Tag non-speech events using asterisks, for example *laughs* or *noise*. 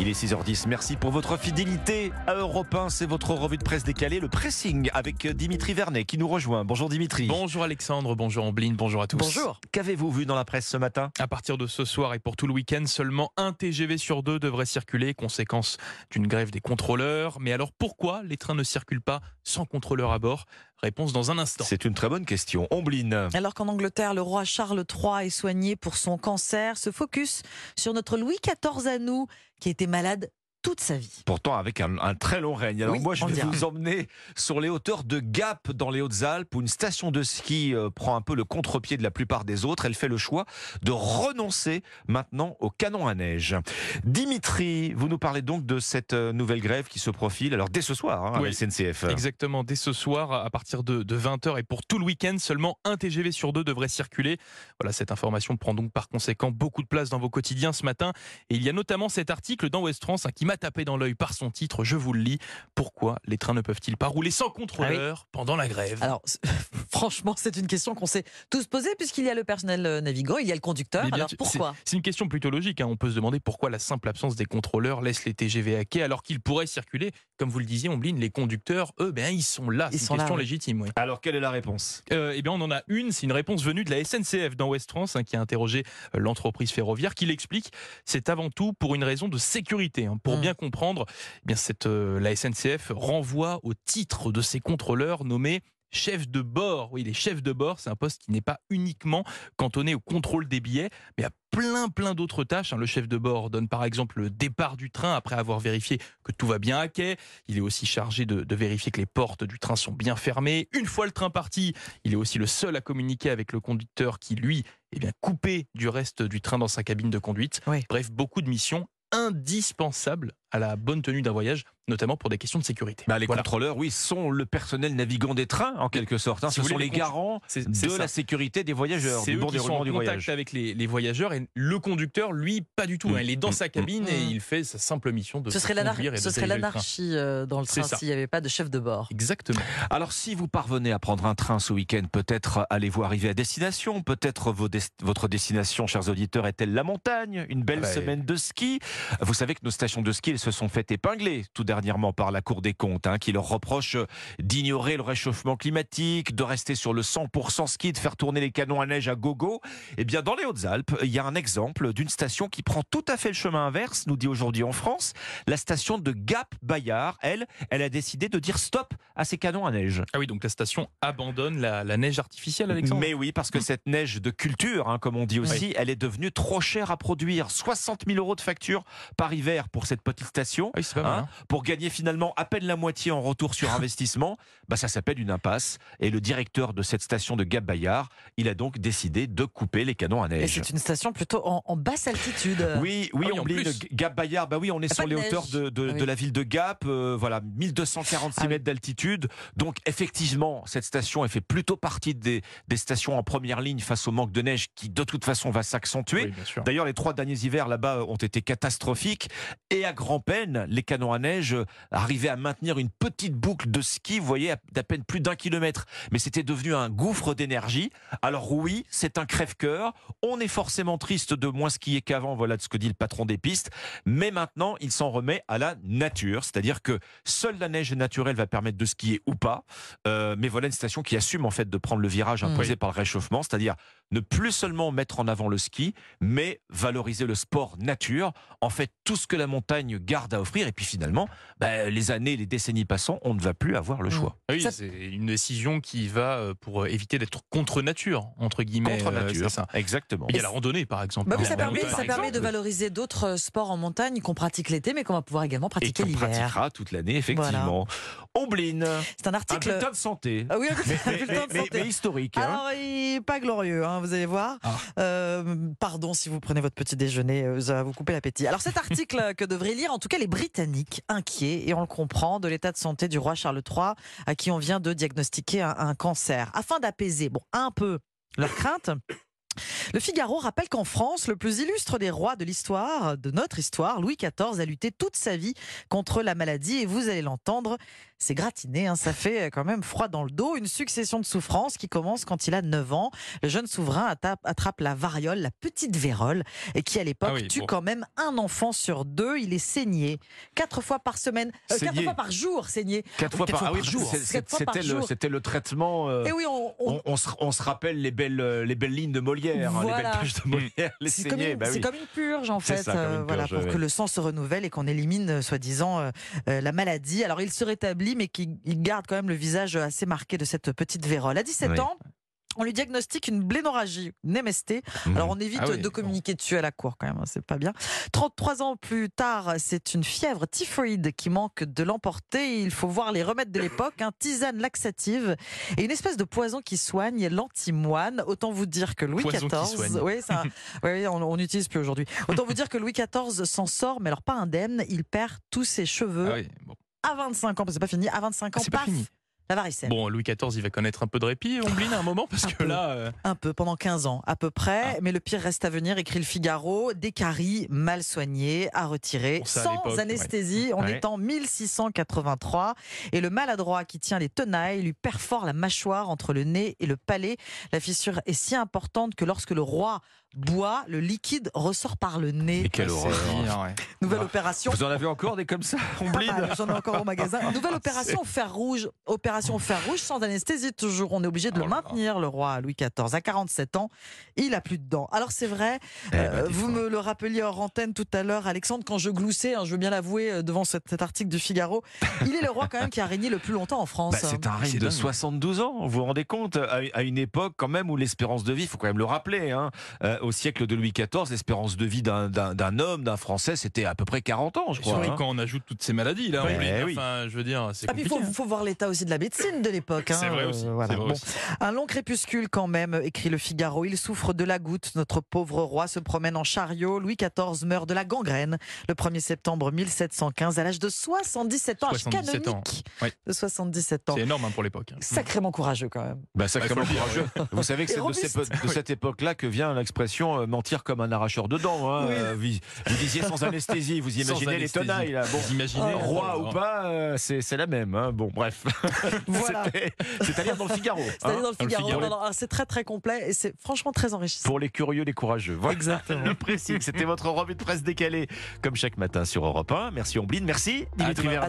Il est 6h10. Merci pour votre fidélité à Europe 1. C'est votre revue de presse décalée, le pressing avec Dimitri Vernet qui nous rejoint. Bonjour Dimitri. Bonjour Alexandre, bonjour Ambline, bonjour à tous. Bonjour. Qu'avez-vous vu dans la presse ce matin? À partir de ce soir et pour tout le week-end, seulement un TGV sur deux devrait circuler, conséquence d'une grève des contrôleurs. Mais alors pourquoi les trains ne circulent pas sans contrôleur à bord? Réponse dans un instant. C'est une très bonne question. Ombline. Alors qu'en Angleterre, le roi Charles III est soigné pour son cancer, ce focus sur notre Louis XIV à nous, qui était malade toute sa vie. Pourtant avec un, très long règne. Alors Oui, moi je vais dira. vous emmener sur les hauteurs de Gap dans les Hautes-Alpes où une station de ski euh, prend un peu le contre-pied de la plupart des autres. Elle fait le choix de renoncer maintenant au canon à neige. Dimitri, vous nous parlez donc de cette euh, nouvelle grève qui se profile alors dès ce soir hein, à Oui. la SNCF. Exactement, dès ce soir, à partir de, 20h et pour tout le week-end, seulement un TGV sur deux devrait circuler. Voilà, cette information prend donc par conséquent beaucoup de place dans vos quotidiens ce matin. Et il y a notamment cet article dans Ouest France hein, qui m'a tapé dans l'œil par son titre, je vous le lis. Pourquoi les trains ne peuvent-ils pas rouler sans contrôleur pendant la grève? Alors, *laughs* franchement, c'est une question qu'on s'est tous posée, puisqu'il y a le personnel euh, navigant, il y a le conducteur. Alors pourquoi? C'est une question plutôt logique. hein. On peut se demander pourquoi la simple absence des contrôleurs laisse les TGV à quai alors qu'ils pourraient circuler. Comme vous le disiez, Ombline, les conducteurs, eux, ben, ils sont là. C'est sont une là, question oui. légitime. oui. Alors quelle est la réponse? Euh, eh bien, on en a une. C'est une réponse venue de la SNCF dans Ouest France, hein, qui a interrogé euh, l'entreprise ferroviaire, qui l'explique. C'est avant tout pour une raison de sécurité. hein. Pour Mm. Bien comprendre, eh bien, cette, euh, la SNCF renvoie au titre de ses contrôleurs nommés chefs de bord. Oui, les chefs de bord, c'est un poste qui n'est pas uniquement cantonné au contrôle des billets, mais à plein plein d'autres tâches. hein. Le chef de bord donne par exemple le départ du train après avoir vérifié que tout va bien à quai. Il est aussi chargé de, de vérifier que les portes du train sont bien fermées. Une fois le train parti, il est aussi le seul à communiquer avec le conducteur qui, lui, est bien coupé du reste du train dans sa cabine de conduite. Oui. Bref, beaucoup de missions indispensables à la bonne tenue d'un voyage, notamment pour des questions de sécurité. Bah, Les Voilà. contrôleurs, oui, sont le personnel navigant des trains en quelque sorte. hein. Si Ce sont les garants de ça. la sécurité des voyageurs, C'est du eux bon qui sont en contact voyage. avec les, les voyageurs et le conducteur, lui, pas du tout. hein. Mm. Il est dans sa cabine et Mm. il fait sa simple mission de Ce serait conduire l'anar- et de ce serait l'anarchie euh, dans le train s'il n'y avait pas de chef de bord. Exactement. Alors, si vous parvenez à prendre un train ce week-end, peut-être allez-vous arriver à destination? Peut-être des- votre destination, chers auditeurs, est-elle la montagne? Une belle semaine de ski? Vous savez que nos stations de ski elles se sont fait épingler tout dernièrement par la Cour des comptes, hein, qui leur reproche d'ignorer le réchauffement climatique, de rester sur le 100% ski, de faire tourner les canons à neige à gogo. Eh bien, dans les Hautes-Alpes, il y a un exemple d'une station qui prend tout à fait le chemin inverse, nous dit aujourd'hui en France. La station de Gap-Bayard, elle, elle a décidé de dire stop à ces canons à neige. Ah oui, donc la station abandonne la, la neige artificielle, Alexandre? Mais oui, parce que cette neige de culture, hein, comme on dit aussi, elle est devenue trop chère à produire. 60 000 euros de facture par hiver pour cette petite station. Ah oui. Hein, hein. pour gagner finalement à peine la moitié en retour sur *laughs* investissement, bah ça s'appelle une impasse. Et le directeur de cette station de Gap Bayard, il a donc décidé de couper les canons à Et neige. c'est une station plutôt en, en basse altitude. *laughs* Oui, oui, Ah oui, on oublie Gap Bayard. Bah oui, on est sur les de hauteurs de, de- Ah oui. de la ville de Gap. euh, voilà, 1246 Ah oui. mètres d'altitude. Donc effectivement, cette station, elle fait plutôt partie des, des stations en première ligne face au manque de neige qui, de toute façon, va s'accentuer. D'ailleurs, les trois derniers hivers là-bas ont été catastrophiques et à grand-peine, les canons à neige euh, arrivaient à maintenir une petite boucle de ski, vous voyez, à- d'à peine plus d'un kilomètre. Mais c'était devenu un gouffre d'énergie. Alors oui, c'est un crève-cœur. On est forcément triste de moins skier qu'avant, voilà de ce que dit le patron des pistes. Mais maintenant, il s'en remet à la nature, c'est-à-dire que seule la neige naturelle va permettre de skier ou pas. Euh, mais voilà une station qui assume en fait de prendre le virage Mm. imposé par le réchauffement, c'est-à-dire ne plus seulement mettre en avant le ski, mais valoriser le sport nature, en fait tout ce que la montagne garde à offrir. Et puis finalement, bah, les années, les décennies passant, on ne va plus avoir le Mm. choix. Ah Oui, Ça- c'est une décision qui va euh, pour éviter d'être contre nature, entre guillemets. Contre euh, nature, c'est ça. exactement. Il y a la randonnée, par exemple. Bah oui, ça permet, montagne, ça par permet de valoriser d'autres euh, sports en montagne qu'on pratique l'été, mais qu'on va pouvoir également Et pratiquer qu'on l'hiver. pratiquera toute l'année, effectivement. Ombline, C'est un un article. bulletin de santé. Ah oui, un Mais, mais- bulletin de mais- mais- santé. mais historique. hein. Alors, il est pas glorieux, hein, vous allez voir. Ah. Euh, pardon si vous prenez votre petit déjeuner, euh, ça va vous couper l'appétit. Alors, cet article *laughs* que devraient lire en tout cas les Britanniques, inquiets, et on le comprend, de l'état de santé du roi Charles III, à qui on vient de diagnostiquer un, un cancer. Afin d'apaiser bon, un peu leurs craintes, Le Figaro rappelle qu'en France, le plus illustre des rois de l'histoire, de notre histoire, Louis XIV, a lutté toute sa vie contre la maladie et vous allez l'entendre, c'est gratiné, hein, ça fait quand même froid dans le dos, une succession de souffrances qui commence quand il a 9 ans. Le jeune souverain attrape la variole, la petite vérole, et qui à l'époque Ah oui, tue bon. quand même un enfant sur deux. Il est saigné quatre fois par semaine, euh, quatre fois par jour saigné. Quatre fois Quatre par, fois ah oui, par jour. C'était le, traitement. euh, Et oui, on, on- on, on se, on se rappelle les belles, euh, les belles lignes de Molière, les Voilà. belles pages de Molière, les *laughs* C'est comme, saignées, une- bah oui. comme une purge en fait, ça, euh, voilà, pour ouais. que le sang se renouvelle et qu'on élimine euh, soi-disant euh, euh, la maladie. Alors il se rétablit, mais qu'il il garde quand même le visage assez marqué de cette petite vérole. À 17 Oui. ans. On lui diagnostique une blénorragie, une MST. Mmh. Alors on évite Ah oui, de bon. communiquer dessus à la cour quand même, hein, c'est pas bien. 33 ans plus tard, c'est une fièvre typhoïde qui manque de l'emporter. Il faut voir les remèdes de l'époque, un tisane laxative et une espèce de poison qui soigne, l'antimoine. Autant vous dire que Louis Poison XIV, oui, ça, *laughs* oui, on n'utilise plus aujourd'hui. Autant vous dire que Louis XIV s'en sort, mais alors pas indemne. Il perd tous ses cheveux Ah oui, bon. à 25 ans, parce que c'est pas fini. À 25 ans, Ah, c'est pas fini. La varicelle. Bon, Louis XIV, il va connaître un peu de répit, Omblin, à un moment, parce Un que peu. là, euh, Un peu, pendant 15 ans à peu près, Ah. mais le pire reste à venir, écrit le Figaro, des caries mal soignées, à retirer, Bon, ça, à sans anesthésie, on Ouais. est en 1683, et le maladroit qui tient les tenailles lui perfore la mâchoire entre le nez et le palais. La fissure est si importante que lorsque le roi boit, le liquide ressort par le nez. Mais quelle c'est horreur. ouais. Nouvelle Ah. opération. Vous en avez encore des comme ça On bleed mal, J'en ai encore au magasin. *laughs* Nouvelle Ah, opération au fer rouge. Opération au fer rouge sans anesthésie toujours. On est obligé de Oh le là. maintenir, le roi Louis XIV. À 47 ans, il a plus de dents. Alors c'est vrai, Eh ben, euh, vous me le rappeliez hors antenne tout à l'heure, Alexandre, quand je gloussais, hein, je veux bien l'avouer, euh, devant cet, cet article du Figaro, *laughs* il est le roi quand même qui a régné le plus longtemps en France. Bah, c'est un règne de dingue. 72 ans, vous vous rendez compte à, à une époque quand même où l'espérance de vie, il faut quand même le rappeler, hein, euh, au siècle de Louis XIV, l'espérance de vie d'un- homme, d'un Français, c'était à peu près 40 ans, je crois. surtout hein. quand on ajoute toutes ces maladies, là, Ouais, Omblin, oui. enfin, je veux dire, c'est Ah, puis il compliqué. faut, hein. faut voir l'état aussi de la médecine de l'époque. C'est hein, vrai euh, aussi. voilà. c'est vrai Bon. aussi. Un long crépuscule quand même, écrit le Figaro. Il souffre de la goutte. Notre pauvre roi se promène en chariot. Louis XIV meurt de la gangrène le 1er septembre 1715 à l'âge de 77 ans. âge 77 ans. Oui. de 77 ans. C'est énorme hein, pour l'époque. Sacrément courageux quand même. Bah, sacrément Bah, courageux. Vous savez que *laughs* c'est de cette époque-là que vient l'expression euh, mentir comme un arracheur de dents. hein. Oui. Euh, vous, vous disiez sans anesthésie, vous Sans imaginez les anesthésie. tenailles là. Bon, Vous imaginez Oh, roi oh, ou pas, euh, c'est la même. hein. Bon, bref. *laughs* Voilà. C'était- C'est à dire dans le Figaro. C'est-à-dire hein. dans le Figaro. Figaro. Non, non, c'est très très complet et c'est franchement très enrichissant. Pour les curieux, les courageux. Voilà. Exactement. *laughs* Le précis. C'était votre revue de presse décalée, comme chaque matin sur Europe 1. Merci Ombline. Merci Dimitri Vernet.